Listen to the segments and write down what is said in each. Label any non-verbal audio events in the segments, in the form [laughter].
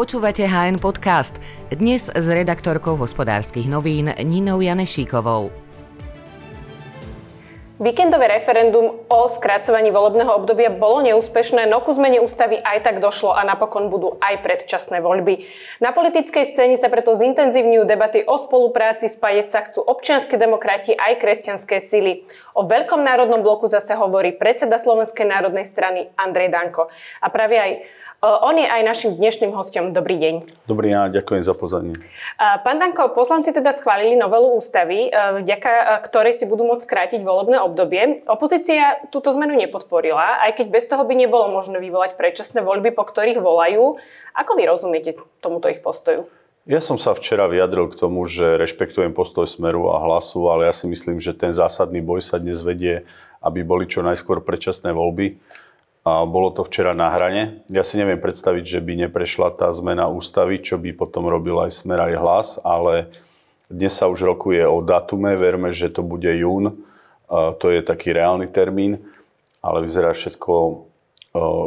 Počúvate HN Podcast. Dnes s redaktorkou hospodárskych novín Ninou Janešíkovou. Víkendové referendum o skracovaní volebného obdobia bolo neúspešné, no ku zmene ústavy aj tak došlo a napokon budú aj predčasné voľby. Na politickej scéne sa preto zintenzívňujú debaty o spolupráci, spájať sa chcú občianske demokrati aj kresťanské sily. O veľkom národnom bloku zase hovorí predseda Slovenskej národnej strany Andrej Danko. A práve aj on je aj našim dnešným hostom. Dobrý deň. Dobrý deň, ďakujem za pozornie. Pán Danko, poslanci teda schválili novelu ústavy, e, vďaka ktorej si budú môcť skrátiť volebné obdobie. Opozícia túto zmenu nepodporila, aj keď bez toho by nebolo možné vyvolať predčasné voľby, po ktorých volajú. Ako vy rozumiete tomuto ich postoju? Ja som sa včera vyjadril k tomu, že rešpektujem postoj Smeru a hlasu, ale ja si myslím, že ten zásadný boj sa dnes vedie, aby boli čo najskôr predčasné voľby a bolo to včera na hrane. Ja si neviem predstaviť, že by neprešla tá zmena ústavy, čo by potom robil aj Smer aj hlas, ale dnes sa už rokuje o datume, verme, že to bude jún, to je taký reálny termín, ale vyzerá všetko,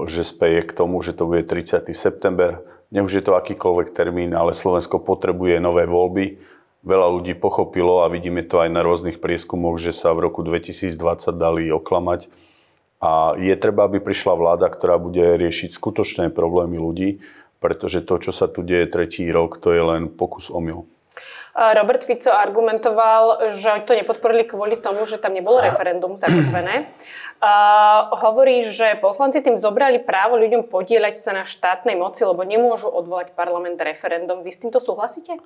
že speje k tomu, že to bude 30. september. Nech je to akýkoľvek termín, ale Slovensko potrebuje nové voľby. Veľa ľudí pochopilo a vidíme to aj na rôznych prieskumoch, že sa v roku 2020 dali oklamať a je treba, aby prišla vláda, ktorá bude riešiť skutočné problémy ľudí, pretože to, čo sa tu deje tretí rok, to je len pokus omyl. Robert Fico argumentoval, že to nepodporili kvôli tomu, že tam nebolo referendum zakotvené. Uh, hovorí, že poslanci tým zobrali právo ľuďom podieľať sa na štátnej moci, lebo nemôžu odvolať parlament referendum. Vy s týmto súhlasíte?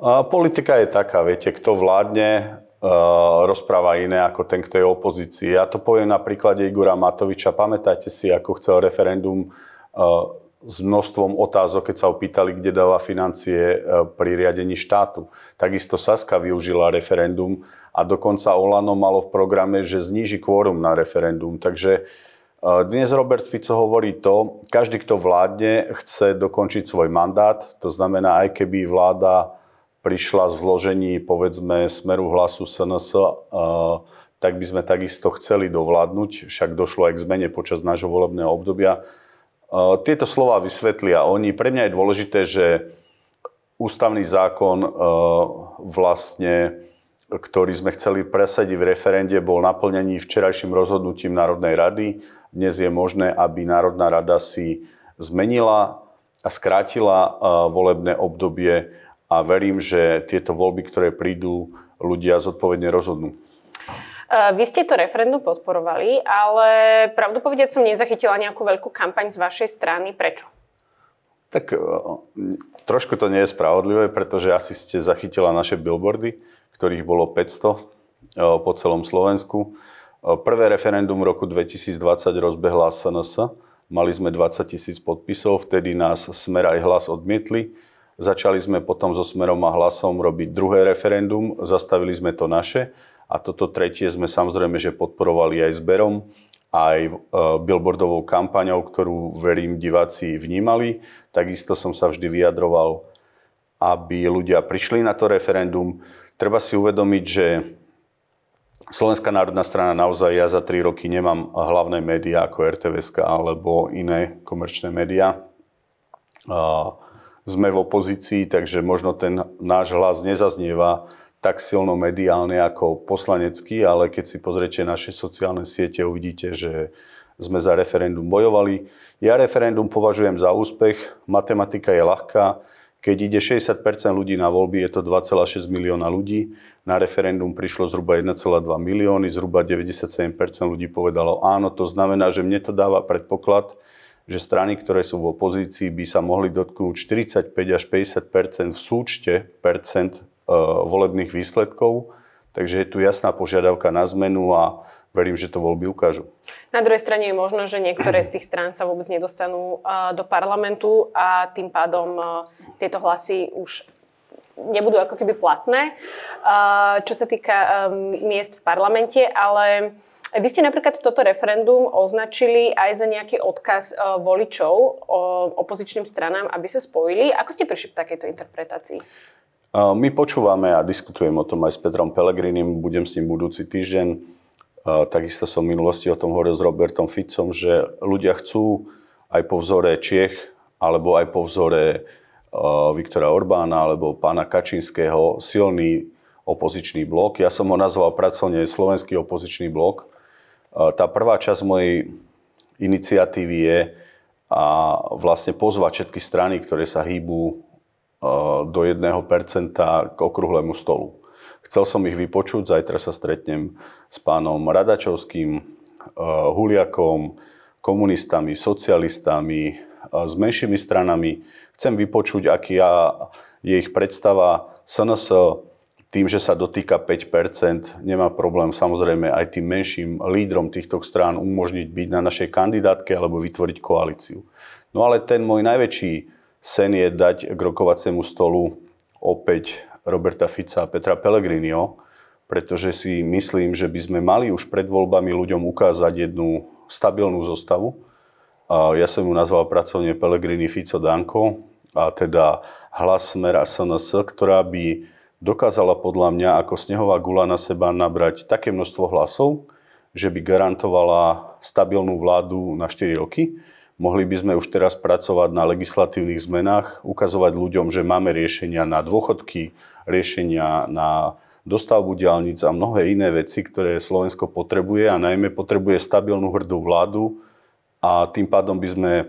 A politika je taká, viete, kto vládne, Eh, rozpráva iné ako ten, kto je opozícii. Ja to poviem na príklade Igora Matoviča. Pamätáte si, ako chcel referendum eh, s množstvom otázok, keď sa opýtali, kde dáva financie eh, pri riadení štátu. Takisto Saska využila referendum a dokonca Olano malo v programe, že zníži kvórum na referendum. Takže dnes Robert Fico hovorí to, každý, kto vládne, chce dokončiť svoj mandát. To znamená, aj keby vláda prišla z vložení, povedzme, smeru hlasu SNS, tak by sme takisto chceli dovládnuť, však došlo aj k zmene počas nášho volebného obdobia. Tieto slova vysvetlia oni. Pre mňa je dôležité, že ústavný zákon vlastne ktorý sme chceli presadiť v referende, bol naplnený včerajším rozhodnutím Národnej rady. Dnes je možné, aby Národná rada si zmenila a skrátila volebné obdobie a verím, že tieto voľby, ktoré prídu, ľudia zodpovedne rozhodnú. Vy ste to referendum podporovali, ale pravdu povedať som nezachytila nejakú veľkú kampaň z vašej strany. Prečo? Tak e, trošku to nie je spravodlivé, pretože asi ste zachytila naše billboardy, ktorých bolo 500 e, po celom Slovensku. Prvé referendum v roku 2020 rozbehla SNS. Mali sme 20 tisíc podpisov, vtedy nás Smer aj hlas odmietli. Začali sme potom so Smerom a Hlasom robiť druhé referendum, zastavili sme to naše a toto tretie sme samozrejme, že podporovali aj zberom, aj e, billboardovou kampaňou, ktorú verím diváci vnímali. Takisto som sa vždy vyjadroval, aby ľudia prišli na to referendum. Treba si uvedomiť, že Slovenská národná strana naozaj ja za tri roky nemám hlavné médiá ako RTVS alebo iné komerčné médiá sme v opozícii, takže možno ten náš hlas nezaznieva tak silno mediálne ako poslanecký, ale keď si pozriete naše sociálne siete, uvidíte, že sme za referendum bojovali. Ja referendum považujem za úspech, matematika je ľahká. Keď ide 60% ľudí na voľby, je to 2,6 milióna ľudí. Na referendum prišlo zhruba 1,2 milióny, zhruba 97% ľudí povedalo áno. To znamená, že mne to dáva predpoklad, že strany, ktoré sú v opozícii, by sa mohli dotknúť 45 až 50% v súčte percent volebných výsledkov. Takže je tu jasná požiadavka na zmenu a verím, že to voľby ukážu. Na druhej strane je možno, že niektoré z tých strán sa vôbec nedostanú e, do parlamentu a tým pádom e, tieto hlasy už nebudú ako keby platné, čo sa týka miest v parlamente, ale vy ste napríklad toto referendum označili aj za nejaký odkaz voličov opozičným stranám, aby sa spojili. Ako ste prišli k takejto interpretácii? My počúvame a diskutujem o tom aj s Petrom Pelegrinim, budem s ním budúci týždeň. Takisto som v minulosti o tom hovoril s Robertom Ficom, že ľudia chcú aj po vzore Čiech alebo aj po vzore Viktora Orbána alebo pána Kačinského silný opozičný blok. Ja som ho nazval pracovne Slovenský opozičný blok. Tá prvá časť mojej iniciatívy je a vlastne pozvať všetky strany, ktoré sa hýbu do 1% k okrúhlemu stolu. Chcel som ich vypočuť, zajtra sa stretnem s pánom Radačovským, Huliakom, komunistami, socialistami, s menšími stranami. Chcem vypočuť, aký je ich predstava. SNS tým, že sa dotýka 5%, nemá problém samozrejme aj tým menším lídrom týchto strán umožniť byť na našej kandidátke alebo vytvoriť koalíciu. No ale ten môj najväčší sen je dať k rokovaciemu stolu opäť Roberta Fica a Petra Pellegrinio, pretože si myslím, že by sme mali už pred voľbami ľuďom ukázať jednu stabilnú zostavu, ja som ju nazval pracovne Pelegrini Fico Danko, a teda hlas Smer a SNS, ktorá by dokázala podľa mňa ako snehová gula na seba nabrať také množstvo hlasov, že by garantovala stabilnú vládu na 4 roky. Mohli by sme už teraz pracovať na legislatívnych zmenách, ukazovať ľuďom, že máme riešenia na dôchodky, riešenia na dostavbu diálnic a mnohé iné veci, ktoré Slovensko potrebuje a najmä potrebuje stabilnú hrdú vládu, a tým pádom by sme e,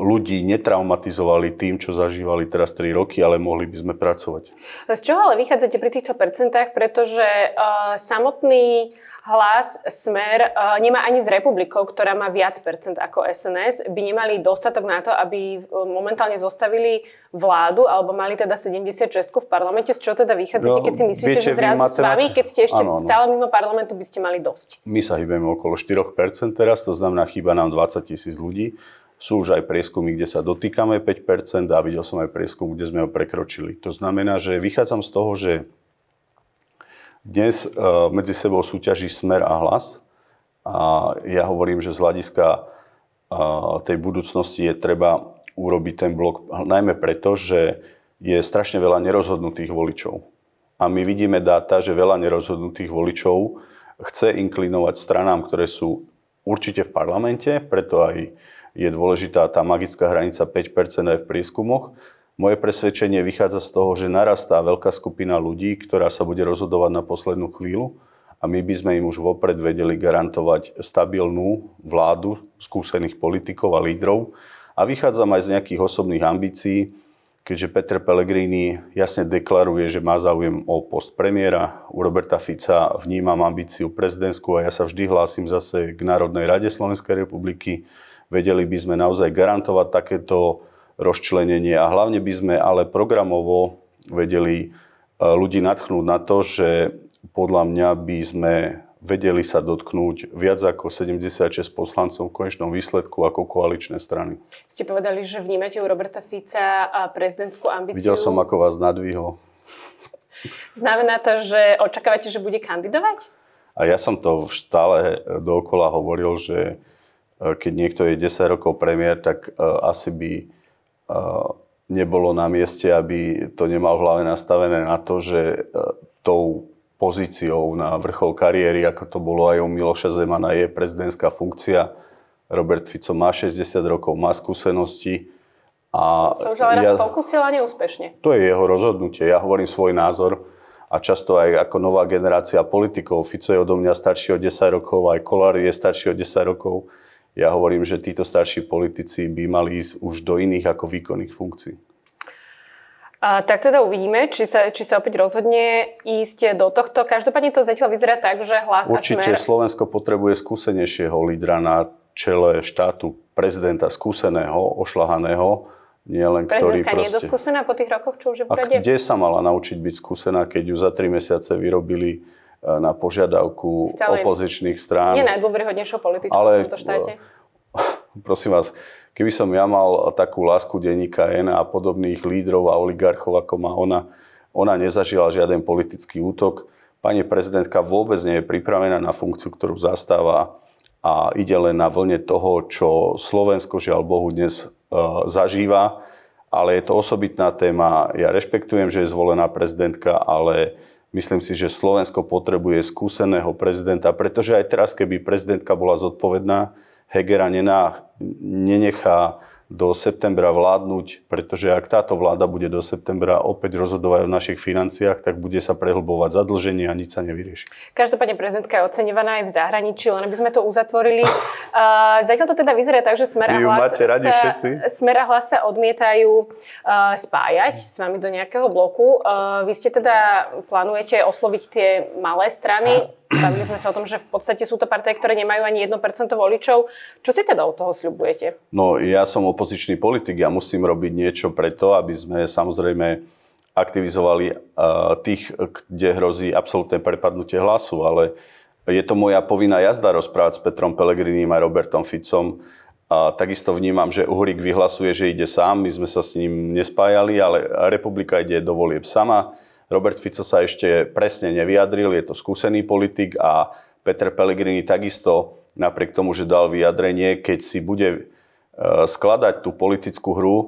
ľudí netraumatizovali tým, čo zažívali teraz 3 roky, ale mohli by sme pracovať. Z čoho ale vychádzate pri týchto percentách? Pretože uh, samotný hlas Smer uh, nemá ani z republikou, ktorá má viac percent ako SNS, by nemali dostatok na to, aby momentálne zostavili vládu, alebo mali teda 76 v parlamente. Z čoho teda vychádzate, no, keď si myslíte, viete, že zrazu s vami, keď ste ešte ano, ano. stále mimo parlamentu, by ste mali dosť? My sa hýbeme okolo 4% teraz, to znamená, chýba nám 20 tisíc ľudí. Sú už aj prieskumy, kde sa dotýkame 5% a videl som aj prieskum, kde sme ho prekročili. To znamená, že vychádzam z toho, že dnes e, medzi sebou súťaží smer a hlas. A ja hovorím, že z hľadiska e, tej budúcnosti je treba urobiť ten blok najmä preto, že je strašne veľa nerozhodnutých voličov. A my vidíme dáta, že veľa nerozhodnutých voličov chce inklinovať stranám, ktoré sú určite v parlamente, preto aj je dôležitá tá magická hranica 5% aj v prieskumoch, moje presvedčenie vychádza z toho, že narastá veľká skupina ľudí, ktorá sa bude rozhodovať na poslednú chvíľu a my by sme im už vopred vedeli garantovať stabilnú vládu skúsených politikov a lídrov. A vychádzam aj z nejakých osobných ambícií, keďže Peter Pellegrini jasne deklaruje, že má záujem o post premiéra. U Roberta Fica vnímam ambíciu prezidentskú a ja sa vždy hlásim zase k Národnej rade Slovenskej republiky. Vedeli by sme naozaj garantovať takéto rozčlenenie a hlavne by sme ale programovo vedeli e, ľudí natchnúť na to, že podľa mňa by sme vedeli sa dotknúť viac ako 76 poslancov v konečnom výsledku ako koaličné strany. Ste povedali, že vnímate u Roberta Fica prezidentskú ambíciu. Videl som, ako vás nadvihol. Znamená to, že očakávate, že bude kandidovať? A ja som to stále dookola hovoril, že e, keď niekto je 10 rokov premiér, tak e, asi by nebolo na mieste, aby to nemal v hlave nastavené na to, že e, tou pozíciou na vrchol kariéry, ako to bolo aj u Miloša Zemana, je prezidentská funkcia. Robert Fico má 60 rokov, má skúsenosti. A sa už ale ja, raz pokusil a neúspešne. To je jeho rozhodnutie. Ja hovorím svoj názor a často aj ako nová generácia politikov. Fico je odo mňa starší o 10 rokov, aj Kolár je starší o 10 rokov ja hovorím, že títo starší politici by mali ísť už do iných ako výkonných funkcií. A, tak teda uvidíme, či sa, či sa opäť rozhodne ísť do tohto. Každopádne to zatiaľ vyzerá tak, že hlas Určite smer... Slovensko potrebuje skúsenejšieho lídra na čele štátu, prezidenta skúseného, ošlahaného, nie len ktorý proste... nie je skúsená po tých rokoch, čo už je v A kde sa mala naučiť byť skúsená, keď ju za tri mesiace vyrobili na požiadavku Stále opozičných strán. Nie najdôveryhodnejšou političkou ale, v tomto štáte. [laughs] Prosím vás, keby som ja mal takú lásku denníka N a podobných lídrov a oligarchov, ako má ona, ona nezažila žiaden politický útok. Pani prezidentka vôbec nie je pripravená na funkciu, ktorú zastáva a ide len na vlne toho, čo Slovensko, žiaľ Bohu, dnes uh, zažíva. Ale je to osobitná téma. Ja rešpektujem, že je zvolená prezidentka, ale Myslím si, že Slovensko potrebuje skúseného prezidenta, pretože aj teraz, keby prezidentka bola zodpovedná, Hegera nená, nenechá do septembra vládnuť, pretože ak táto vláda bude do septembra opäť rozhodovať o našich financiách, tak bude sa prehlbovať zadlženie a nič sa nevyrieši. Každopádne prezidentka je oceňovaná aj v zahraničí, len aby sme to uzatvorili. Uh, [laughs] zatiaľ to teda vyzerá tak, že Smer a, hlas radi sa, všetci? Smer a hlas sa odmietajú uh, spájať s vami do nejakého bloku. Uh, vy ste teda, plánujete osloviť tie malé strany, [clears throat] Bavili sme sa o tom, že v podstate sú to partie, ktoré nemajú ani 1% voličov. Čo si teda od toho sľubujete? No, ja som opozičný politik, ja musím robiť niečo preto, aby sme samozrejme aktivizovali uh, tých, kde hrozí absolútne prepadnutie hlasu, ale je to moja povinná jazda rozprávať s Petrom Pelegrinim a Robertom Ficom. A takisto vnímam, že Uhrik vyhlasuje, že ide sám, my sme sa s ním nespájali, ale republika ide do volieb sama. Robert Fico sa ešte presne nevyjadril, je to skúsený politik a Peter Pellegrini takisto, napriek tomu, že dal vyjadrenie, keď si bude skladať tú politickú hru, e,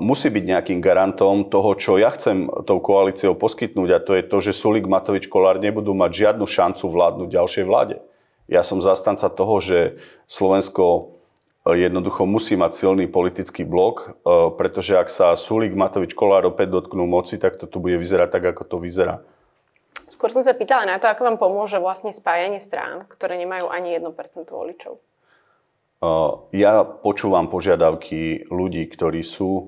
musí byť nejakým garantom toho, čo ja chcem tou koalíciou poskytnúť a to je to, že Sulik, Matovič, Kolár nebudú mať žiadnu šancu vládnuť ďalšej vláde. Ja som zastanca toho, že Slovensko jednoducho musí mať silný politický blok, pretože ak sa Sulík, Matovič, Kolár opäť dotknú moci, tak to tu bude vyzerať tak, ako to vyzerá. Skôr som sa pýtala na to, ako vám pomôže vlastne spájanie strán, ktoré nemajú ani 1% voličov. E, ja počúvam požiadavky ľudí, ktorí sú e,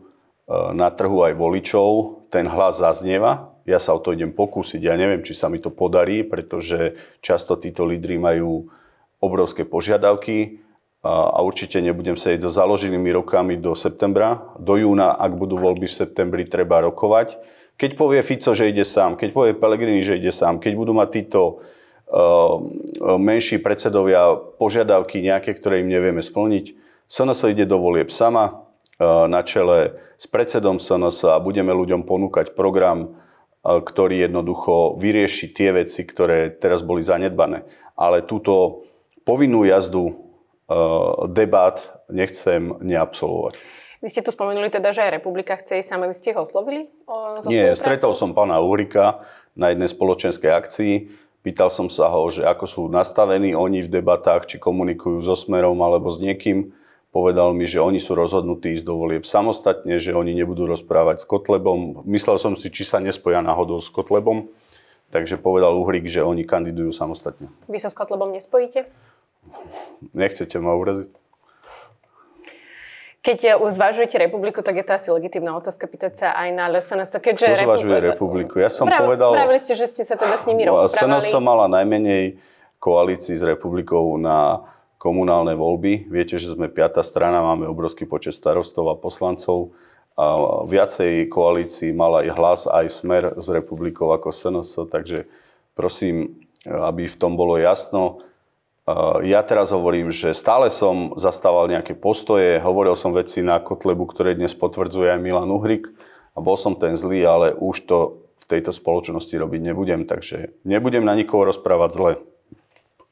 na trhu aj voličov. Ten hlas zaznieva. Ja sa o to idem pokúsiť. Ja neviem, či sa mi to podarí, pretože často títo lídry majú obrovské požiadavky a určite nebudem sedieť so založenými rokami do septembra. Do júna, ak budú voľby v septembri, treba rokovať. Keď povie Fico, že ide sám, keď povie Pelegrini, že ide sám, keď budú mať títo menší predsedovia požiadavky nejaké, ktoré im nevieme splniť, SNS ide do volieb sama uh, na čele s predsedom SNS a budeme ľuďom ponúkať program, uh, ktorý jednoducho vyrieši tie veci, ktoré teraz boli zanedbané. Ale túto povinnú jazdu Eh, debát nechcem neabsolvovať. Vy ste tu spomenuli teda, že aj republika chce ísť sama, vy ste ho oslovili? Nie, stretol som pána Uhrika na jednej spoločenskej akcii. Pýtal som sa ho, že ako sú nastavení oni v debatách, či komunikujú so Smerom alebo s niekým. Povedal mi, že oni sú rozhodnutí ísť do volieb samostatne, že oni nebudú rozprávať s Kotlebom. Myslel som si, či sa nespoja náhodou s Kotlebom. Takže povedal Uhrik, že oni kandidujú samostatne. Vy sa s Kotlebom nespojíte? Nechcete ma uraziť? Keď zvažujete republiku, tak je to asi legitímna otázka pýtať sa aj na SNS. Keďže Kto zvažuje republiku? Ja som Prav, povedal... Pravili ste, že ste sa teda s nimi rozprávali. SNS mala najmenej koalícií s republikou na komunálne voľby. Viete, že sme piatá strana, máme obrovský počet starostov a poslancov. A viacej koalícií mal aj hlas, aj smer s republikou ako SNS, takže prosím, aby v tom bolo jasno. Ja teraz hovorím, že stále som zastával nejaké postoje, hovoril som veci na Kotlebu, ktoré dnes potvrdzuje aj Milan Uhrik a bol som ten zlý, ale už to v tejto spoločnosti robiť nebudem, takže nebudem na nikoho rozprávať zle.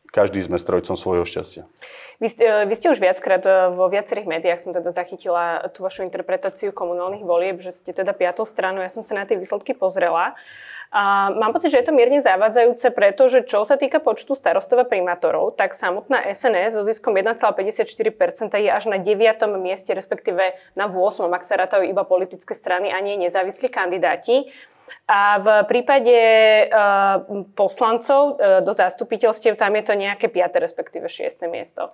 Každý sme strojcom svojho šťastia. Vy ste, vy ste už viackrát e, vo viacerých médiách som teda zachytila tú vašu interpretáciu komunálnych volieb, že ste teda piatou stranu. Ja som sa na tie výsledky pozrela. A mám pocit, že je to mierne zavádzajúce, pretože čo sa týka počtu starostov a primátorov, tak samotná SNS so ziskom 1,54% je až na 9. mieste, respektíve na 8. ak sa rátajú iba politické strany a nie nezávislí kandidáti. A v prípade uh, poslancov uh, do zastupiteľstiev tam je to nejaké 5. respektíve 6. miesto.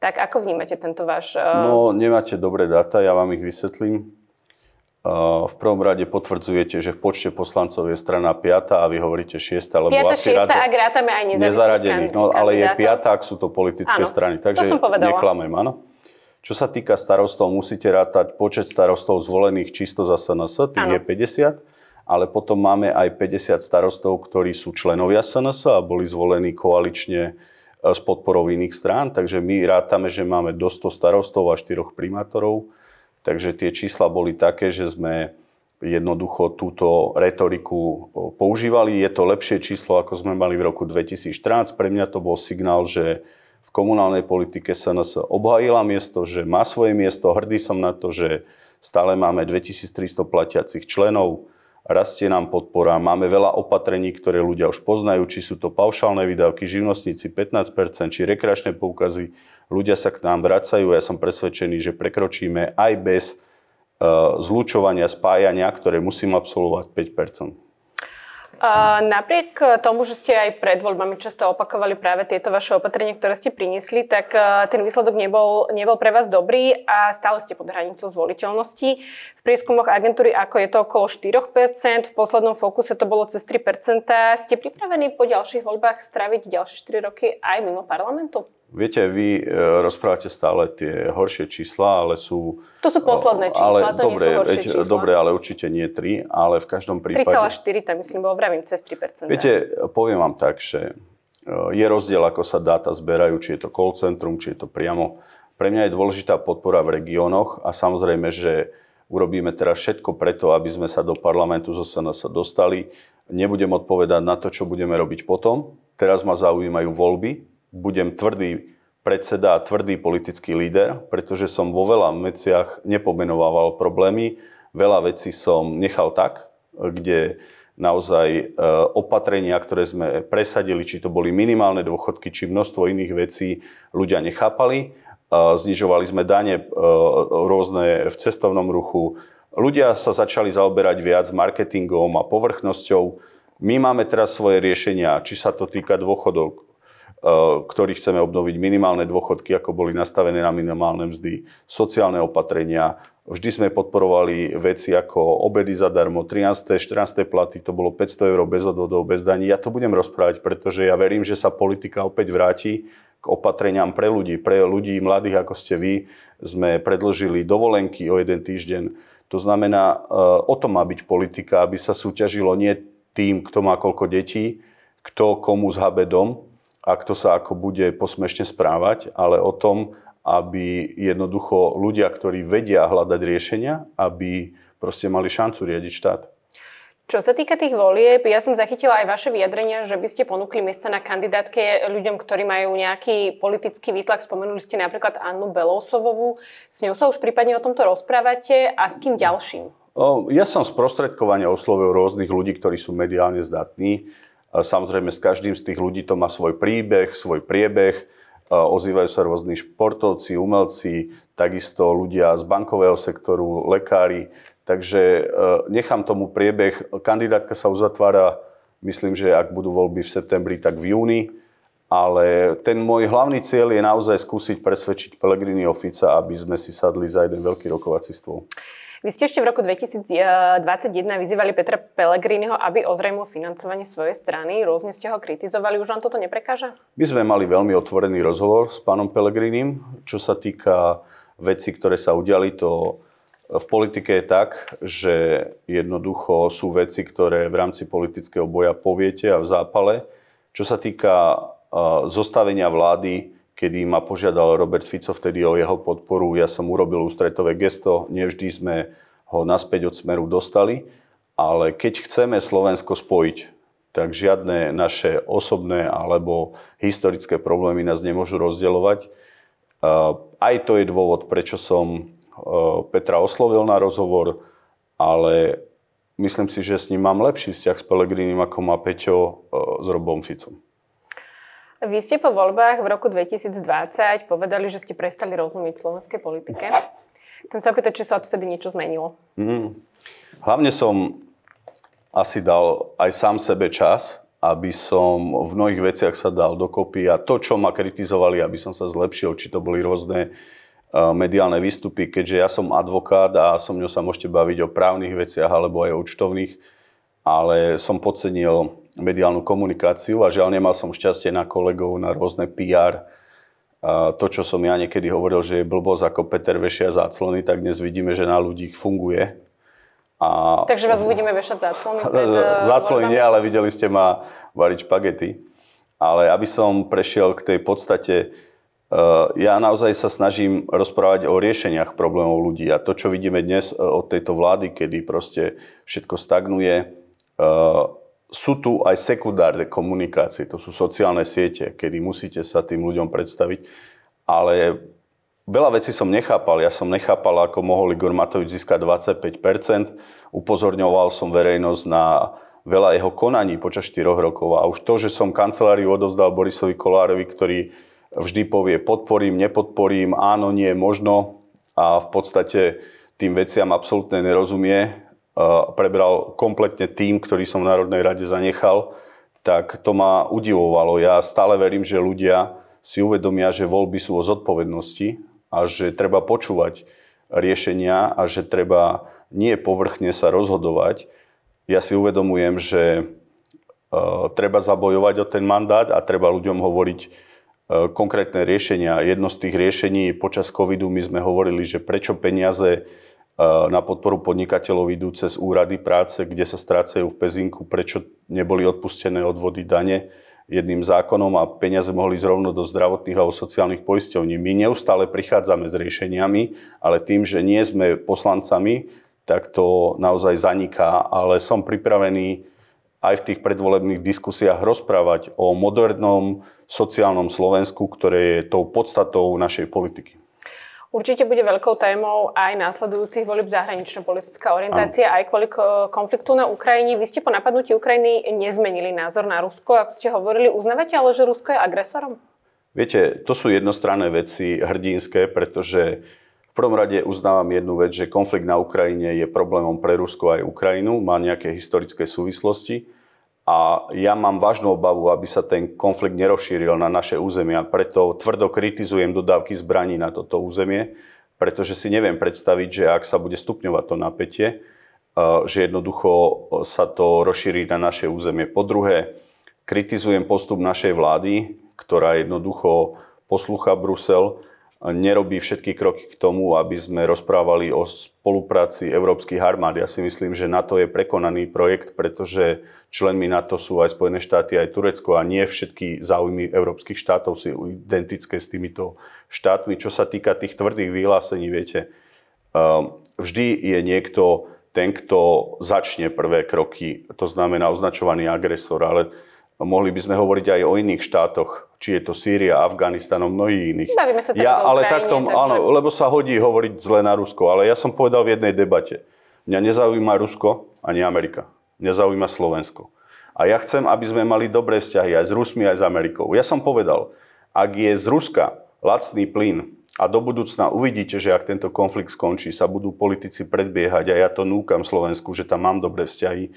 Tak ako vnímate tento váš... Uh... No, nemáte dobré dáta, ja vám ich vysvetlím. V prvom rade potvrdzujete, že v počte poslancov je strana 5 a vy hovoríte 6, lebo 5, asi 6 rade, ak rátame aj nezaradených. No, ale je 5, ak sú to politické áno, strany. Takže neklamem, áno. Čo sa týka starostov, musíte rátať počet starostov zvolených čisto za SNS, tých áno. je 50, ale potom máme aj 50 starostov, ktorí sú členovia SNS a boli zvolení koalične e, s podporou iných strán, takže my rátame, že máme do 100 starostov a 4 primátorov Takže tie čísla boli také, že sme jednoducho túto retoriku používali. Je to lepšie číslo, ako sme mali v roku 2014. Pre mňa to bol signál, že v komunálnej politike SNS obhajila miesto, že má svoje miesto. Hrdý som na to, že stále máme 2300 platiacich členov rastie nám podpora, máme veľa opatrení, ktoré ľudia už poznajú, či sú to paušálne výdavky, živnostníci 15%, či rekreačné poukazy. Ľudia sa k nám vracajú ja som presvedčený, že prekročíme aj bez uh, zlučovania, spájania, ktoré musím absolvovať 5%. Napriek tomu, že ste aj pred voľbami často opakovali práve tieto vaše opatrenia, ktoré ste priniesli, tak e, ten výsledok nebol, nebol pre vás dobrý a stále ste pod hranicou zvoliteľnosti. V prieskumoch agentúry ako je to okolo 4%, v poslednom fokuse to bolo cez 3%. Ste pripravení po ďalších voľbách straviť ďalšie 4 roky aj mimo parlamentu? Viete, vy e, rozprávate stále tie horšie čísla, ale sú... To sú posledné čísla, ale, to dobre, nie sú horšie veď, čísla. Dobre, ale určite nie 3, ale v každom prípade... 3,4 tam myslím, bolo vravím, cez 3%. Viete, poviem vám tak, že e, je rozdiel, ako sa dáta zberajú, či je to call centrum, či je to priamo. Pre mňa je dôležitá podpora v regiónoch a samozrejme, že urobíme teraz všetko preto, aby sme sa do parlamentu zo SNS dostali. Nebudem odpovedať na to, čo budeme robiť potom. Teraz ma zaujímajú voľby, budem tvrdý predseda a tvrdý politický líder, pretože som vo veľa veciach nepomenovával problémy. Veľa vecí som nechal tak, kde naozaj e, opatrenia, ktoré sme presadili, či to boli minimálne dôchodky, či množstvo iných vecí, ľudia nechápali. E, znižovali sme dane e, rôzne v cestovnom ruchu. Ľudia sa začali zaoberať viac marketingom a povrchnosťou. My máme teraz svoje riešenia, či sa to týka dôchodok, ktorý chceme obnoviť minimálne dôchodky, ako boli nastavené na minimálne mzdy, sociálne opatrenia. Vždy sme podporovali veci ako obedy zadarmo, 13. 14. platy, to bolo 500 eur bez odvodov, bez daní. Ja to budem rozprávať, pretože ja verím, že sa politika opäť vráti k opatreniam pre ľudí. Pre ľudí mladých, ako ste vy, sme predložili dovolenky o jeden týždeň. To znamená, eh, o tom má byť politika, aby sa súťažilo nie tým, kto má koľko detí, kto komu zhabe dom, a kto sa ako bude posmešne správať, ale o tom, aby jednoducho ľudia, ktorí vedia hľadať riešenia, aby proste mali šancu riadiť štát. Čo sa týka tých volieb, ja som zachytila aj vaše vyjadrenia, že by ste ponúkli miesta na kandidátke ľuďom, ktorí majú nejaký politický výtlak. Spomenuli ste napríklad Annu Belousovovú. S ňou sa už prípadne o tomto rozprávate a s kým ďalším? Ja som sprostredkovane oslovil rôznych ľudí, ktorí sú mediálne zdatní. Samozrejme, s každým z tých ľudí to má svoj príbeh, svoj priebeh. Ozývajú sa rôzni športovci, umelci, takisto ľudia z bankového sektoru, lekári. Takže e, nechám tomu priebeh. Kandidátka sa uzatvára, myslím, že ak budú voľby v septembri, tak v júni. Ale ten môj hlavný cieľ je naozaj skúsiť presvedčiť Pelegrini Ofica, aby sme si sadli za jeden veľký rokovací stôl. Vy ste ešte v roku 2021 vyzývali Petra Pellegriniho, aby ozrejmil financovanie svojej strany. Rôzne ste ho kritizovali. Už vám toto neprekáža? My sme mali veľmi otvorený rozhovor s pánom Pellegrinim. Čo sa týka veci, ktoré sa udiali, to v politike je tak, že jednoducho sú veci, ktoré v rámci politického boja poviete a v zápale. Čo sa týka zostavenia vlády, kedy ma požiadal Robert Fico vtedy o jeho podporu. Ja som urobil ústretové gesto, nevždy sme ho naspäť od smeru dostali, ale keď chceme Slovensko spojiť, tak žiadne naše osobné alebo historické problémy nás nemôžu rozdielovať. Aj to je dôvod, prečo som Petra oslovil na rozhovor, ale myslím si, že s ním mám lepší vzťah s Pelegrinim, ako má Peťo s Robom Ficom. Vy ste po voľbách v roku 2020 povedali, že ste prestali rozumieť slovenskej politike. Chcem sa opýtať, či sa odtedy niečo zmenilo. Mm. Hlavne som asi dal aj sám sebe čas, aby som v mnohých veciach sa dal dokopy a to, čo ma kritizovali, aby som sa zlepšil, či to boli rôzne uh, mediálne výstupy, keďže ja som advokát a som ňou sa môžete baviť o právnych veciach alebo aj o účtovných, ale som podcenil mediálnu komunikáciu a žiaľ nemal som šťastie na kolegov, na rôzne PR. A to, čo som ja niekedy hovoril, že je blbosť ako Peter vešia záclony, tak dnes vidíme, že na ľudí funguje. A... Takže vás uvidíme vešať záclony pred [laughs] eh, Záclony nie, ale videli ste ma variť špagety. Ale aby som prešiel k tej podstate, eh, ja naozaj sa snažím rozprávať o riešeniach problémov ľudí. A to, čo vidíme dnes eh, od tejto vlády, kedy proste všetko stagnuje, sú tu aj sekundárne komunikácie, to sú sociálne siete, kedy musíte sa tým ľuďom predstaviť, ale veľa vecí som nechápal. Ja som nechápal, ako mohol Igor Matovič získať 25%. Upozorňoval som verejnosť na veľa jeho konaní počas 4 rokov. A už to, že som kanceláriu odovzdal Borisovi Kolárovi, ktorý vždy povie podporím, nepodporím, áno, nie, možno a v podstate tým veciam absolútne nerozumie, prebral kompletne tým, ktorý som v Národnej rade zanechal, tak to ma udivovalo. Ja stále verím, že ľudia si uvedomia, že voľby sú o zodpovednosti a že treba počúvať riešenia a že treba nie povrchne sa rozhodovať, ja si uvedomujem, že uh, treba zabojovať o ten mandát a treba ľuďom hovoriť uh, konkrétne riešenia. Jedno z tých riešení počas covidu my sme hovorili, že prečo peniaze na podporu podnikateľov idú cez úrady práce, kde sa strácajú v pezinku, prečo neboli odpustené odvody dane jedným zákonom a peniaze mohli ísť rovno do zdravotných a sociálnych poisťovní. My neustále prichádzame s riešeniami, ale tým, že nie sme poslancami, tak to naozaj zaniká, ale som pripravený aj v tých predvolebných diskusiách rozprávať o modernom sociálnom Slovensku, ktoré je tou podstatou našej politiky. Určite bude veľkou témou aj následujúcich volieb zahranično-politická orientácia, ano. aj kvôli konfliktu na Ukrajine. Vy ste po napadnutí Ukrajiny nezmenili názor na Rusko, ako ste hovorili. Uznávate ale, že Rusko je agresorom? Viete, to sú jednostranné veci hrdinské, pretože v prvom rade uznávam jednu vec, že konflikt na Ukrajine je problémom pre Rusko aj Ukrajinu, má nejaké historické súvislosti a ja mám vážnu obavu, aby sa ten konflikt nerozšíril na naše územia. Preto tvrdo kritizujem dodávky zbraní na toto územie, pretože si neviem predstaviť, že ak sa bude stupňovať to napätie, eh, že jednoducho sa to rozšíri na naše územie. Po druhé, kritizujem postup našej vlády, ktorá jednoducho poslúcha Brusel, nerobí všetky kroky k tomu, aby sme rozprávali o spolupráci európskych armád. Ja si myslím, že NATO je prekonaný projekt, pretože členmi NATO sú aj Spojené štáty, aj Turecko a nie všetky záujmy európskych štátov sú identické s týmito štátmi. Čo sa týka tých tvrdých vyhlásení, viete, um, vždy je niekto ten, kto začne prvé kroky, to znamená označovaný agresor, ale mohli by sme hovoriť aj o iných štátoch, či je to Sýria, Afganistan, mnohých iných. Bavíme sa teraz ja, o ale Ukrajine, takto, takže... áno, lebo sa hodí hovoriť zle na Rusko, ale ja som povedal v jednej debate, mňa nezaujíma Rusko ani Amerika, mňa zaujíma Slovensko. A ja chcem, aby sme mali dobré vzťahy aj s Rusmi, aj s Amerikou. Ja som povedal, ak je z Ruska lacný plyn a do budúcna uvidíte, že ak tento konflikt skončí, sa budú politici predbiehať a ja to núkam Slovensku, že tam mám dobré vzťahy,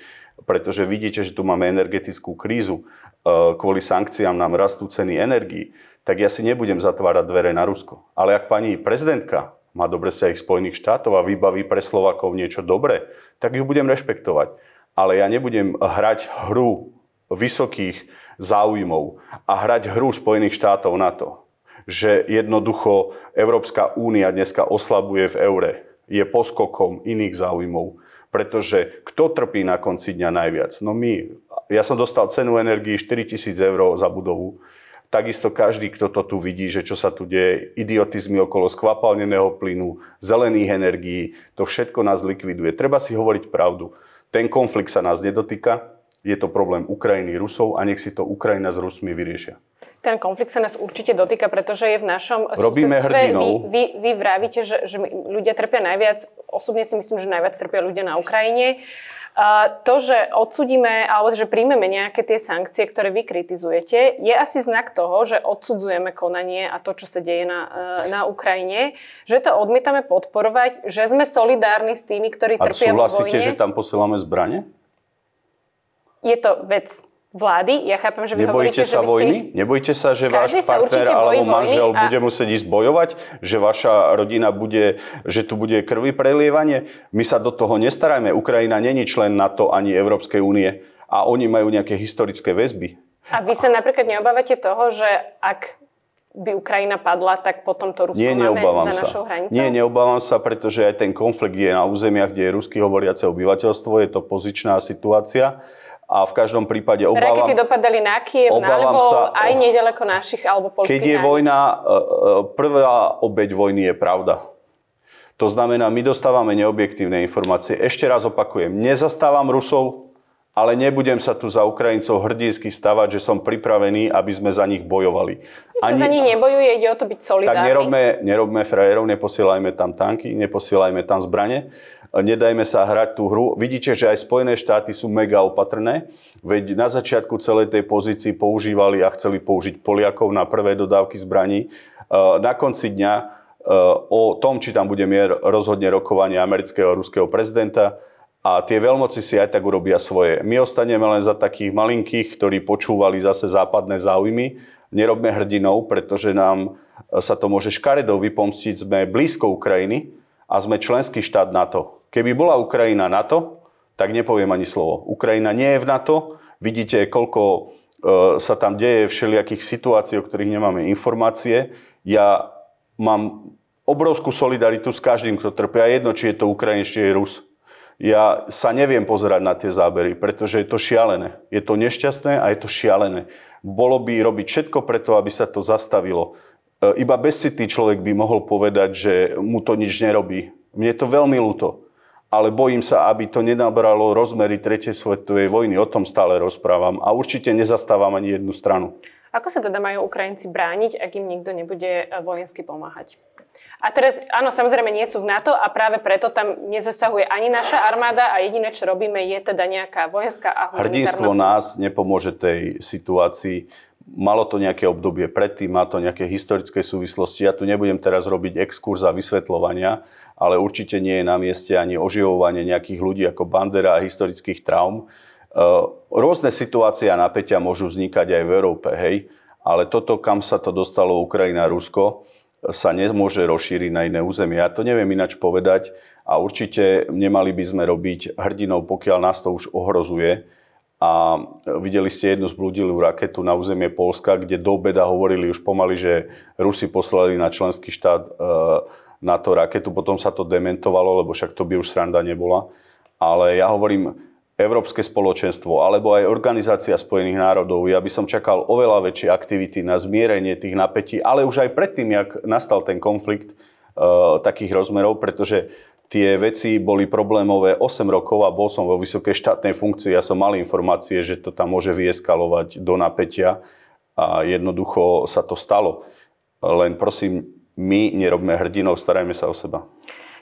pretože vidíte, že tu máme energetickú krízu, e, kvôli sankciám nám rastú ceny energií, tak ja si nebudem zatvárať dvere na Rusko. Ale ak pani prezidentka má dobre vzťahy Spojených štátov a vybaví pre Slovakov niečo dobré, tak ju budem rešpektovať. Ale ja nebudem hrať hru vysokých záujmov a hrať hru Spojených štátov na to, že jednoducho Európska únia dneska oslabuje v eure, je poskokom iných záujmov pretože kto trpí na konci dňa najviac? No my. Ja som dostal cenu energii 4000 eur za budovu. Takisto každý, kto to tu vidí, že čo sa tu deje, idiotizmy okolo skvapalneného plynu, zelených energií, to všetko nás likviduje. Treba si hovoriť pravdu. Ten konflikt sa nás nedotýka, je to problém Ukrajiny, Rusov a nech si to Ukrajina s Rusmi vyriešia. Ten konflikt sa nás určite dotýka, pretože je v našom Robíme hrdinou. Vy, vy, vy vravíte, že, že ľudia trpia najviac. Osobne si myslím, že najviac trpia ľudia na Ukrajine. A to, že odsudíme alebo že príjmeme nejaké tie sankcie, ktoré vy kritizujete, je asi znak toho, že odsudzujeme konanie a to, čo sa deje na, e, na Ukrajine, že to odmietame podporovať, že sme solidárni s tými, ktorí trpia vo vojne. A súhlasíte, že tam posielame zbranie? Je to vec vlády. Ja chápem, že vy Nebojíte hovoríte, sa že vojny? Ste... Nebojíte sa, že váš partner alebo manžel a... bude musieť ísť bojovať? Že vaša rodina bude, že tu bude krvi prelievanie? My sa do toho nestarajme. Ukrajina není člen NATO ani Európskej únie a oni majú nejaké historické väzby. A vy sa napríklad neobávate toho, že ak by Ukrajina padla, tak potom to Rusko Nie, máme za našou hranicou? Nie, neobávam sa, pretože aj ten konflikt je na územiach, kde je rusky hovoriace obyvateľstvo, je to pozičná situácia a v každom prípade obávam... Rakety dopadali na Kiev, na Lvov, sa, aj nedaleko našich alebo polských Keď je hraníc. vojna, e, e, prvá obeď vojny je pravda. To znamená, my dostávame neobjektívne informácie. Ešte raz opakujem, nezastávam Rusov, ale nebudem sa tu za Ukrajincov hrdinsky stavať, že som pripravený, aby sme za nich bojovali. Ani... za nich nebojuje, ide o to byť solidárny. Tak nerobme, nerobme frajerov, neposielajme tam tanky, neposielajme tam zbranie, nedajme sa hrať tú hru. Vidíte, že aj Spojené štáty sú mega opatrné, veď na začiatku celej tej pozícii používali a chceli použiť Poliakov na prvé dodávky zbraní. Na konci dňa o tom, či tam bude mier, rozhodne rokovanie amerického a ruského prezidenta a tie veľmoci si aj tak urobia svoje. My ostaneme len za takých malinkých, ktorí počúvali zase západné záujmy. Nerobme hrdinou, pretože nám sa to môže škaredou vypomstiť. Sme blízko Ukrajiny a sme členský štát NATO. Keby bola Ukrajina NATO, tak nepoviem ani slovo. Ukrajina nie je v NATO. Vidíte, koľko e, sa tam deje všelijakých situácií, o ktorých nemáme informácie. Ja mám obrovskú solidaritu s každým, kto trpia. Jedno, či je to Ukrajin, či je Rus ja sa neviem pozerať na tie zábery, pretože je to šialené. Je to nešťastné a je to šialené. Bolo by robiť všetko preto, aby sa to zastavilo. E, iba bezcitý človek by mohol povedať, že mu to nič nerobí. Mne je to veľmi ľúto. Ale bojím sa, aby to nenabralo rozmery tretej svetovej vojny. O tom stále rozprávam. A určite nezastávam ani jednu stranu. Ako sa teda majú Ukrajinci brániť, ak im nikto nebude vojensky pomáhať? A teraz, áno, samozrejme nie sú v NATO a práve preto tam nezasahuje ani naša armáda a jediné, čo robíme, je teda nejaká vojenská a humanitárna... Hrdinstvo nás nepomôže tej situácii. Malo to nejaké obdobie predtým, má to nejaké historické súvislosti. Ja tu nebudem teraz robiť exkurs a vysvetľovania, ale určite nie je na mieste ani oživovanie nejakých ľudí ako Bandera a historických traum. Rôzne situácie a napätia môžu vznikať aj v Európe, hej, ale toto, kam sa to dostalo Ukrajina Rusko, sa nemôže rozšíriť na iné územie. Ja to neviem ináč povedať a určite nemali by sme robiť hrdinou, pokiaľ nás to už ohrozuje. A videli ste jednu zblúdilú raketu na územie Polska, kde do obeda hovorili už pomaly, že Rusi poslali na členský štát e, na to raketu. Potom sa to dementovalo, lebo však to by už sranda nebola. Ale ja hovorím, Európske spoločenstvo alebo aj Organizácia spojených národov, ja by som čakal oveľa väčšie aktivity na zmierenie tých napätí, ale už aj predtým, jak nastal ten konflikt e, takých rozmerov, pretože tie veci boli problémové 8 rokov a bol som vo vysokej štátnej funkcii. Ja som mal informácie, že to tam môže vyeskalovať do napätia a jednoducho sa to stalo. Len prosím, my nerobme hrdinov, starajme sa o seba.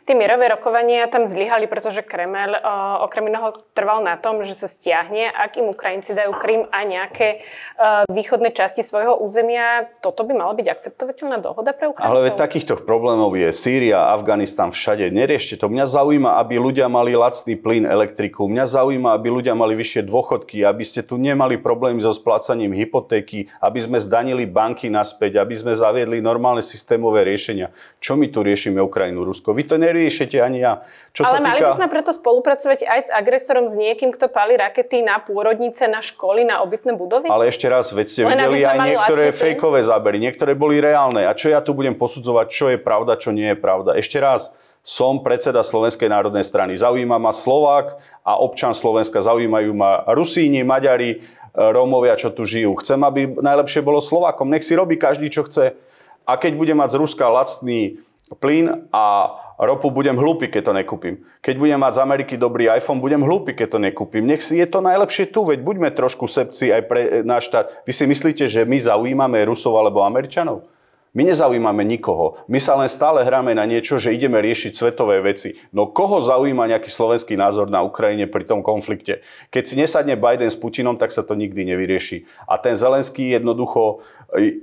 Tie mierové rokovania tam zlyhali, pretože Kremel uh, okrem iného trval na tom, že sa stiahne, ak im Ukrajinci dajú Krym a nejaké uh, východné časti svojho územia. Toto by mala byť akceptovateľná dohoda pre Ukrajincov? Ale takýchto problémov je Sýria, Afganistan, všade. Neriešte to. Mňa zaujíma, aby ľudia mali lacný plyn, elektriku. Mňa zaujíma, aby ľudia mali vyššie dôchodky, aby ste tu nemali problémy so splácaním hypotéky, aby sme zdanili banky naspäť, aby sme zaviedli normálne systémové riešenia. Čo my tu riešime Ukrajinu, Rusko? Vy to neriešite ani ja. Čo Ale sa mali týka... by sme preto spolupracovať aj s agresorom, s niekým, kto pali rakety na pôrodnice, na školy, na obytné budovy? Ale ešte raz, veď ste Len videli aj niektoré fejkové zábery, niektoré boli reálne. A čo ja tu budem posudzovať, čo je pravda, čo nie je pravda? Ešte raz, som predseda Slovenskej národnej strany. Zaujíma ma Slovák a občan Slovenska. Zaujímajú ma Rusíni, Maďari, Rómovia, čo tu žijú. Chcem, aby najlepšie bolo Slovákom. Nech si robí každý, čo chce. A keď bude mať z Ruska lacný plyn a ropu, budem hlúpy, keď to nekúpim. Keď budem mať z Ameriky dobrý iPhone, budem hlúpy, keď to nekúpim. Nech je to najlepšie tu, veď buďme trošku sepci aj pre náš štát. Vy si myslíte, že my zaujímame Rusov alebo Američanov? My nezaujímame nikoho. My sa len stále hráme na niečo, že ideme riešiť svetové veci. No koho zaujíma nejaký slovenský názor na Ukrajine pri tom konflikte? Keď si nesadne Biden s Putinom, tak sa to nikdy nevyrieši. A ten Zelenský jednoducho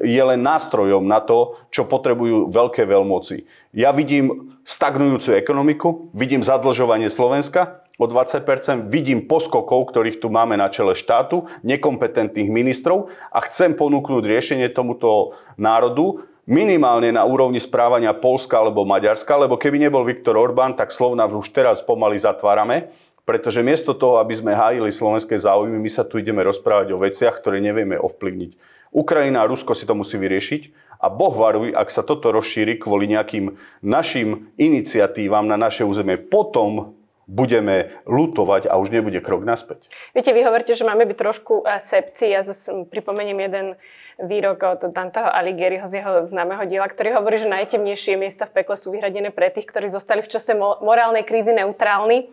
je len nástrojom na to, čo potrebujú veľké veľmoci. Ja vidím stagnujúcu ekonomiku, vidím zadlžovanie Slovenska, o 20%, vidím poskokov, ktorých tu máme na čele štátu, nekompetentných ministrov a chcem ponúknuť riešenie tomuto národu minimálne na úrovni správania Polska alebo Maďarska, lebo keby nebol Viktor Orbán, tak Slovna už teraz pomaly zatvárame, pretože miesto toho, aby sme hájili slovenské záujmy, my sa tu ideme rozprávať o veciach, ktoré nevieme ovplyvniť. Ukrajina a Rusko si to musí vyriešiť a Boh varuj, ak sa toto rozšíri kvôli nejakým našim iniciatívam na naše územie, potom budeme lutovať a už nebude krok naspäť. Viete, vy hovoríte, že máme byť trošku eh, sepci. Ja zase pripomeniem jeden výrok od Danteho Alighieriho z jeho známeho diela, ktorý hovorí, že najtemnejšie miesta v pekle sú vyhradené pre tých, ktorí zostali v čase morálnej krízy neutrálni.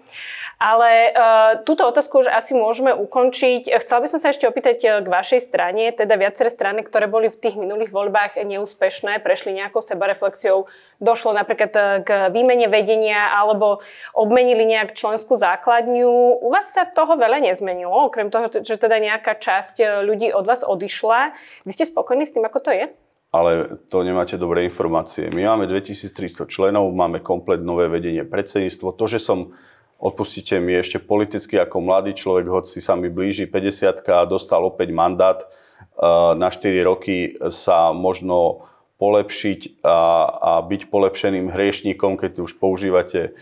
Ale uh, túto otázku už asi môžeme ukončiť. Chcela by som sa ešte opýtať eh, k vašej strane, teda viaceré strany, ktoré boli v tých minulých voľbách neúspešné, prešli nejakou sebareflexiou, došlo napríklad eh, k výmene vedenia alebo obmenili nejak členskú základňu. U vás sa toho veľa nezmenilo, okrem toho, že teda nejaká časť ľudí od vás odišla. Vy ste spokojní s tým, ako to je? ale to nemáte dobré informácie. My máme 2300 členov, máme komplet nové vedenie predsedníctvo. To, že som odpustite mi ešte politicky ako mladý človek, hoci sa mi blíži 50 a dostal opäť mandát eh, na 4 roky sa možno polepšiť a, a byť polepšeným hriešníkom, keď už používate eh,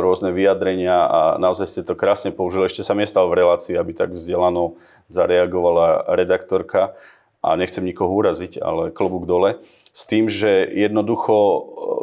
rôzne vyjadrenia a naozaj ste to krásne použili. Ešte sa mi stal v relácii, aby tak vzdelano zareagovala redaktorka a nechcem nikoho uraziť, ale klobúk dole. S tým, že jednoducho eh,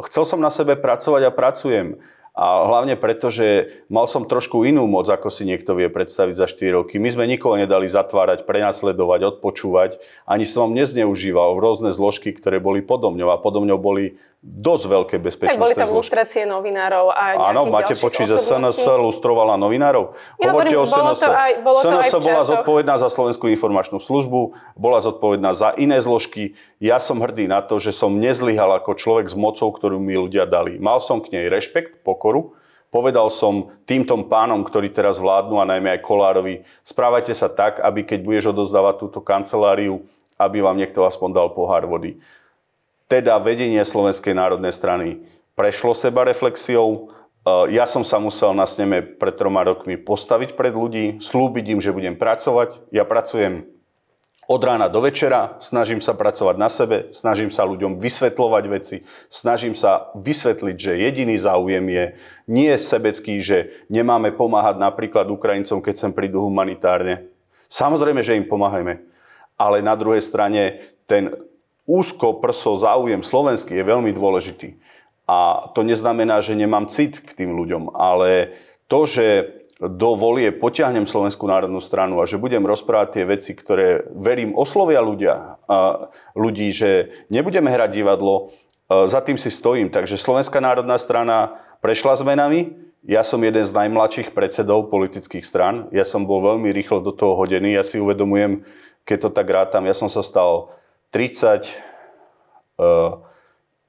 chcel som na sebe pracovať a pracujem a hlavne preto, že mal som trošku inú moc, ako si niekto vie predstaviť za 4 roky. My sme nikoho nedali zatvárať, prenasledovať, odpočúvať. Ani som nezneužíval rôzne zložky, ktoré boli podo mňou. A podo mňou boli dosť veľké bezpečnostné Tak boli tam lustrácie novinárov a Áno, máte počuť, že SNS lustrovala novinárov? Ja Hovorte hovorím, o SNS. To aj, bolo SNS to aj bola zodpovedná za Slovenskú informačnú službu, bola zodpovedná za iné zložky. Ja som hrdý na to, že som nezlyhal ako človek s mocou, ktorú mi ľudia dali. Mal som k nej rešpekt, pokoru. Povedal som týmto pánom, ktorí teraz vládnu a najmä aj Kolárovi, správajte sa tak, aby keď budeš odozdávať túto kanceláriu, aby vám niekto aspoň dal pohár vody teda vedenie Slovenskej národnej strany prešlo seba reflexiou. E, ja som sa musel na sneme pred troma rokmi postaviť pred ľudí, slúbiť im, že budem pracovať. Ja pracujem od rána do večera, snažím sa pracovať na sebe, snažím sa ľuďom vysvetľovať veci, snažím sa vysvetliť, že jediný záujem je nie sebecký, že nemáme pomáhať napríklad Ukrajincom, keď sem prídu humanitárne. Samozrejme, že im pomáhajme. Ale na druhej strane ten úzko prso záujem slovenský je veľmi dôležitý. A to neznamená, že nemám cit k tým ľuďom, ale to, že do volie potiahnem Slovenskú národnú stranu a že budem rozprávať tie veci, ktoré verím oslovia ľudia, a ľudí, že nebudeme hrať divadlo, za tým si stojím. Takže Slovenská národná strana prešla zmenami, ja som jeden z najmladších predsedov politických strán. Ja som bol veľmi rýchlo do toho hodený. Ja si uvedomujem, keď to tak rátam, ja som sa stal 30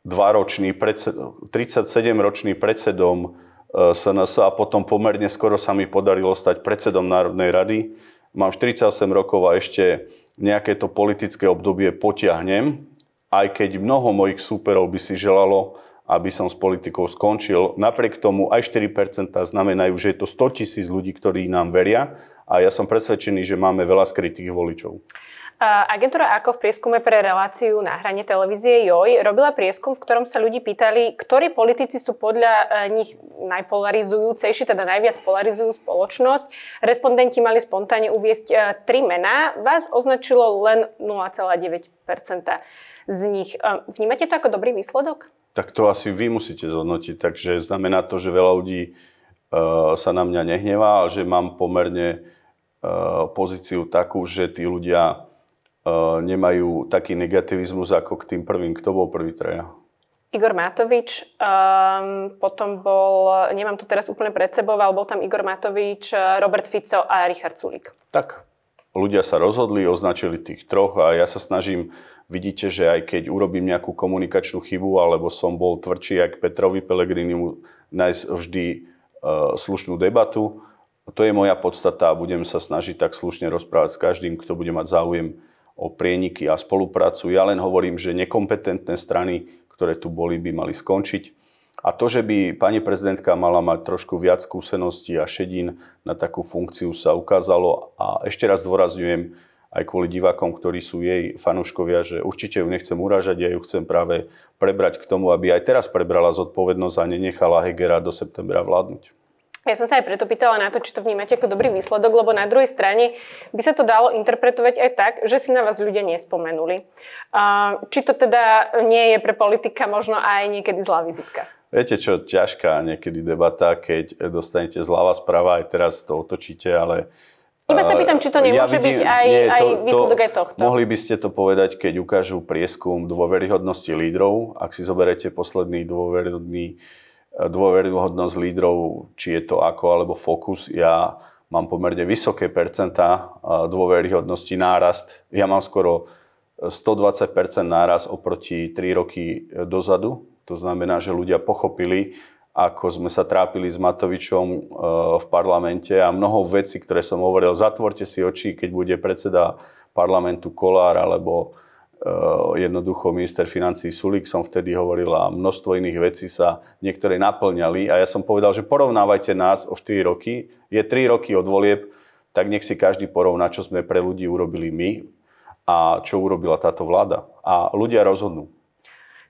ročný predsed, 37-ročný predsedom SNS a potom pomerne skoro sa mi podarilo stať predsedom Národnej rady. Mám 48 rokov a ešte nejaké to politické obdobie potiahnem, aj keď mnoho mojich súperov by si želalo, aby som s politikou skončil. Napriek tomu aj 4% znamenajú, že je to 100 tisíc ľudí, ktorí nám veria a ja som presvedčený, že máme veľa skrytých voličov. Agentúra ako v prieskume pre reláciu na hrane televízie JOJ robila prieskum, v ktorom sa ľudí pýtali, ktorí politici sú podľa e, nich najpolarizujúcejší, teda najviac polarizujú spoločnosť. Respondenti mali spontánne uviesť e, tri mená. Vás označilo len 0,9% z nich. E, vnímate to ako dobrý výsledok? Tak to asi vy musíte zhodnotiť. Takže znamená to, že veľa ľudí sa na mňa nehnevá, ale že mám pomerne pozíciu takú, že tí ľudia nemajú taký negativizmus ako k tým prvým. Kto bol prvý traja? Igor Matovič, um, potom bol, nemám to teraz úplne pred sebou, ale bol tam Igor Matovič, Robert Fico a Richard Sulik. Tak, ľudia sa rozhodli, označili tých troch a ja sa snažím, vidíte, že aj keď urobím nejakú komunikačnú chybu, alebo som bol tvrdší, jak Petrovi Pelegrini, nájsť vždy uh, slušnú debatu. To je moja podstata a budem sa snažiť tak slušne rozprávať s každým, kto bude mať záujem o prieniky a spoluprácu. Ja len hovorím, že nekompetentné strany, ktoré tu boli, by mali skončiť. A to, že by pani prezidentka mala mať trošku viac skúseností a šedín na takú funkciu sa ukázalo. A ešte raz dôrazňujem, aj kvôli divákom, ktorí sú jej fanúškovia, že určite ju nechcem uražať, ja ju chcem práve prebrať k tomu, aby aj teraz prebrala zodpovednosť a nenechala Hegera do septembra vládnuť. Ja som sa aj preto pýtala na to, či to vnímate ako dobrý výsledok, lebo na druhej strane by sa to dalo interpretovať aj tak, že si na vás ľudia nespomenuli. Či to teda nie je pre politika možno aj niekedy zlá vizitka? Viete čo, ťažká niekedy debata, keď dostanete zľava správa, aj teraz to otočíte, ale iba sa pýtam, či to nemôže ja vidím, byť aj, nie, to, aj výsledok aj tohto. Mohli by ste to povedať, keď ukážu prieskum dôveryhodnosti lídrov. Ak si zoberete posledný dôveryhodný, dôveryhodnosť lídrov, či je to ako alebo fokus, ja mám pomerne vysoké percentá dôveryhodnosti nárast. Ja mám skoro 120% náraz oproti 3 roky dozadu. To znamená, že ľudia pochopili, ako sme sa trápili s Matovičom eh, v parlamente a mnoho vecí, ktoré som hovoril, zatvorte si oči, keď bude predseda parlamentu Kolár alebo jednoducho minister financí Sulik som vtedy hovoril a množstvo iných vecí sa niektoré naplňali a ja som povedal, že porovnávajte nás o 4 roky, je 3 roky od volieb, tak nech si každý porovná, čo sme pre ľudí urobili my a čo urobila táto vláda. A ľudia rozhodnú.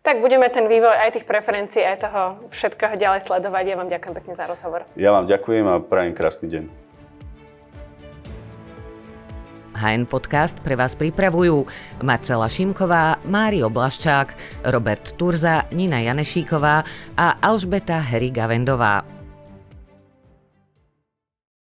Tak budeme ten vývoj aj tých preferencií, aj toho všetkého ďalej sledovať. Ja vám ďakujem pekne za rozhovor. Ja vám ďakujem a prajem krásny deň. HN Podcast pre vás pripravujú Marcela Šimková, Mário Blaščák, Robert Turza, Nina Janešíková a Alžbeta Heriga Vendová.